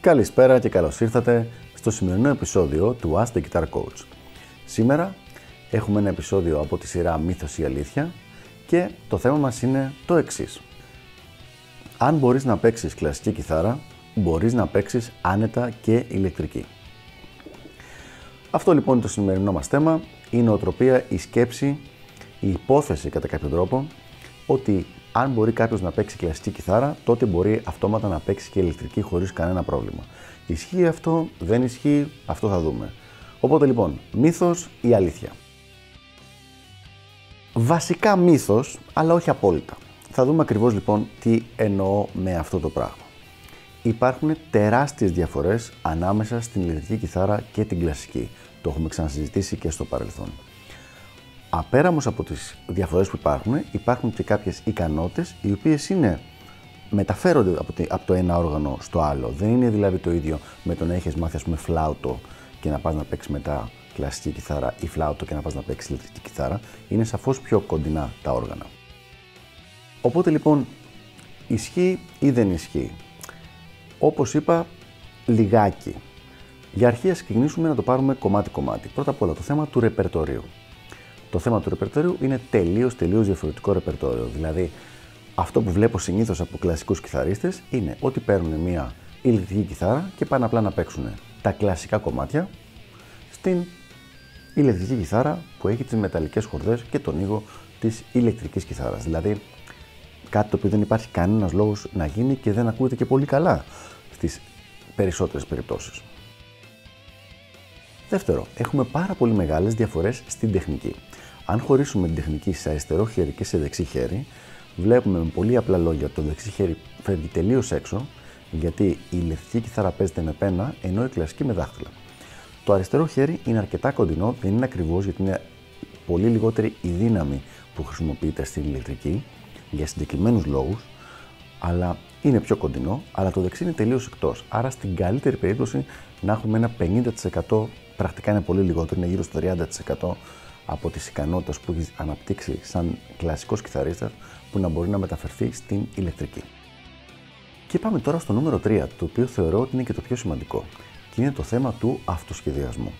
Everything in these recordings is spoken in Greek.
Καλησπέρα και καλώς ήρθατε στο σημερινό επεισόδιο του Ask the Guitar Coach. Σήμερα έχουμε ένα επεισόδιο από τη σειρά Μύθος ή Αλήθεια και το θέμα μας είναι το εξής. Αν μπορείς να παίξεις κλασική κιθάρα, μπορείς να παίξεις άνετα και ηλεκτρική. Αυτό λοιπόν είναι το σημερινό μας θέμα, η νοοτροπία, η σκέψη, η υπόθεση κατά κάποιο τρόπο ότι αν μπορεί κάποιος να παίξει κλασική κιθάρα, τότε μπορεί αυτόματα να παίξει και ηλεκτρική χωρίς κανένα πρόβλημα. Ισχύει αυτό, δεν ισχύει, αυτό θα δούμε. Οπότε λοιπόν, μύθος ή αλήθεια; Βασικά μύθος, αλλά όχι απόλυτα. Θα δούμε ακριβώς λοιπόν τι εννοώ με αυτό το πράγμα. Υπάρχουν τεράστιες διαφορές ανάμεσα στην ηλεκτρική κιθάρα και την κλασική. Το έχουμε ξανασυζητήσει και στο παρελθόν. Απέρα όμως από τις διαφορές που υπάρχουν, υπάρχουν και κάποιες ικανότητες οι οποίες είναι μεταφέρονται από το ένα όργανο στο άλλο. Δεν είναι δηλαδή το ίδιο με το να έχεις μάθει ας πούμε φλάουτο και να πας να παίξεις μετά κλασική κιθάρα ή φλάουτο και να πας να παίξεις ηλεκτρική κιθάρα. Είναι σαφώς πιο κοντινά τα όργανα. Οπότε λοιπόν ισχύει ή δεν ισχύει; Όπως είπα λιγάκι. Για αρχή ας ξεκινήσουμε να το πάρουμε κομμάτι-κομμάτι. Πρώτα απ' όλα το θέμα του ρεπερτορίου. Το θέμα του ρεπερτόριου είναι τελείως τελείως διαφορετικό ρεπερτόριο. Δηλαδή, αυτό που βλέπω συνήθως από κλασικούς κιθαρίστες είναι ότι παίρνουν μια ηλεκτρική κιθάρα και πάνε απλά να παίξουν τα κλασικά κομμάτια στην ηλεκτρική κιθάρα που έχει τις μεταλλικές χορδές και τον ήχο της ηλεκτρικής κιθάρας. Δηλαδή, κάτι το οποίο δεν υπάρχει κανένας λόγος να γίνει και δεν ακούγεται και πολύ καλά στις περισσότερες περιπτώσεις. Δεύτερο, έχουμε πάρα πολύ μεγάλες διαφορές στην τεχνική. Αν χωρίσουμε την τεχνική σε αριστερό χέρι και σε δεξί χέρι, βλέπουμε με πολύ απλά λόγια ότι το δεξί χέρι φεύγει τελείως έξω, γιατί η ηλεκτρική κιθάρα παίζεται με πένα, ενώ η κλασική με δάχτυλα. Το αριστερό χέρι είναι αρκετά κοντινό, δεν είναι ακριβώς γιατί είναι πολύ λιγότερη η δύναμη που χρησιμοποιείται στην ηλεκτρική για συγκεκριμένους λόγους, αλλά είναι πιο κοντινό, αλλά το δεξί είναι τελείως εκτός. Άρα στην καλύτερη περίπτωση να έχουμε ένα 50%, πρακτικά είναι πολύ λιγότερο, είναι γύρω στο 30% από τις ικανότητες που έχει αναπτύξει σαν κλασικός κιθαρίστας που να μπορεί να μεταφερθεί στην ηλεκτρική. Και πάμε τώρα στο νούμερο 3, το οποίο θεωρώ ότι είναι και το πιο σημαντικό και είναι το θέμα του αυτοσχεδιασμού.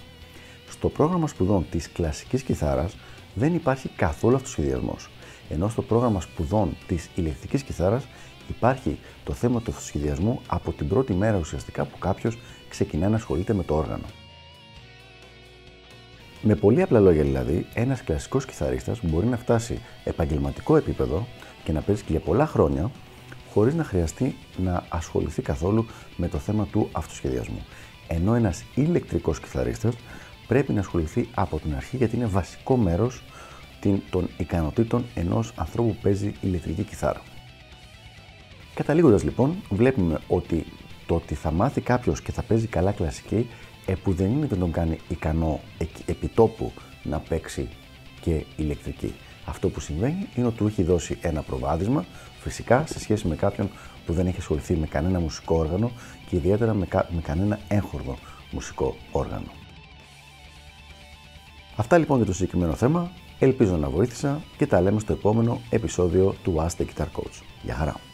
Στο πρόγραμμα σπουδών της κλασικής κιθάρας δεν υπάρχει καθόλου αυτοσχεδιασμός, ενώ στο πρόγραμμα σπουδών της ηλεκτρικής κιθάρας υπάρχει το θέμα του αυτοσχεδιασμού από την πρώτη μέρα ουσιαστικά που κάποιος ξεκινά να ασχολείται με το όργανο. Με πολύ απλά λόγια δηλαδή, ένας κλασικός κιθαρίστας μπορεί να φτάσει επαγγελματικό επίπεδο και να παίζει και για πολλά χρόνια χωρίς να χρειαστεί να ασχοληθεί καθόλου με το θέμα του αυτοσχεδιασμού. Ενώ ένας ηλεκτρικός κιθαρίστας πρέπει να ασχοληθεί από την αρχή γιατί είναι βασικό μέρος των ικανοτήτων ενός ανθρώπου που παίζει ηλεκτρική κιθάρα. Καταλήγοντας λοιπόν, βλέπουμε ότι το ότι θα μάθει κάποιος και θα παίζει καλά κλασική ε, που δεν είναι ότι τον κάνει ικανό επιτόπου να παίξει και ηλεκτρική. Αυτό που συμβαίνει είναι ότι του έχει δώσει ένα προβάδισμα, φυσικά σε σχέση με κάποιον που δεν έχει ασχοληθεί με κανένα μουσικό όργανο και ιδιαίτερα με, με κανένα έγχορδο μουσικό όργανο. Αυτά λοιπόν για το συγκεκριμένο θέμα. Ελπίζω να βοήθησα και τα λέμε στο επόμενο επεισόδιο του Ask the Guitar Coach. Γεια χαρά!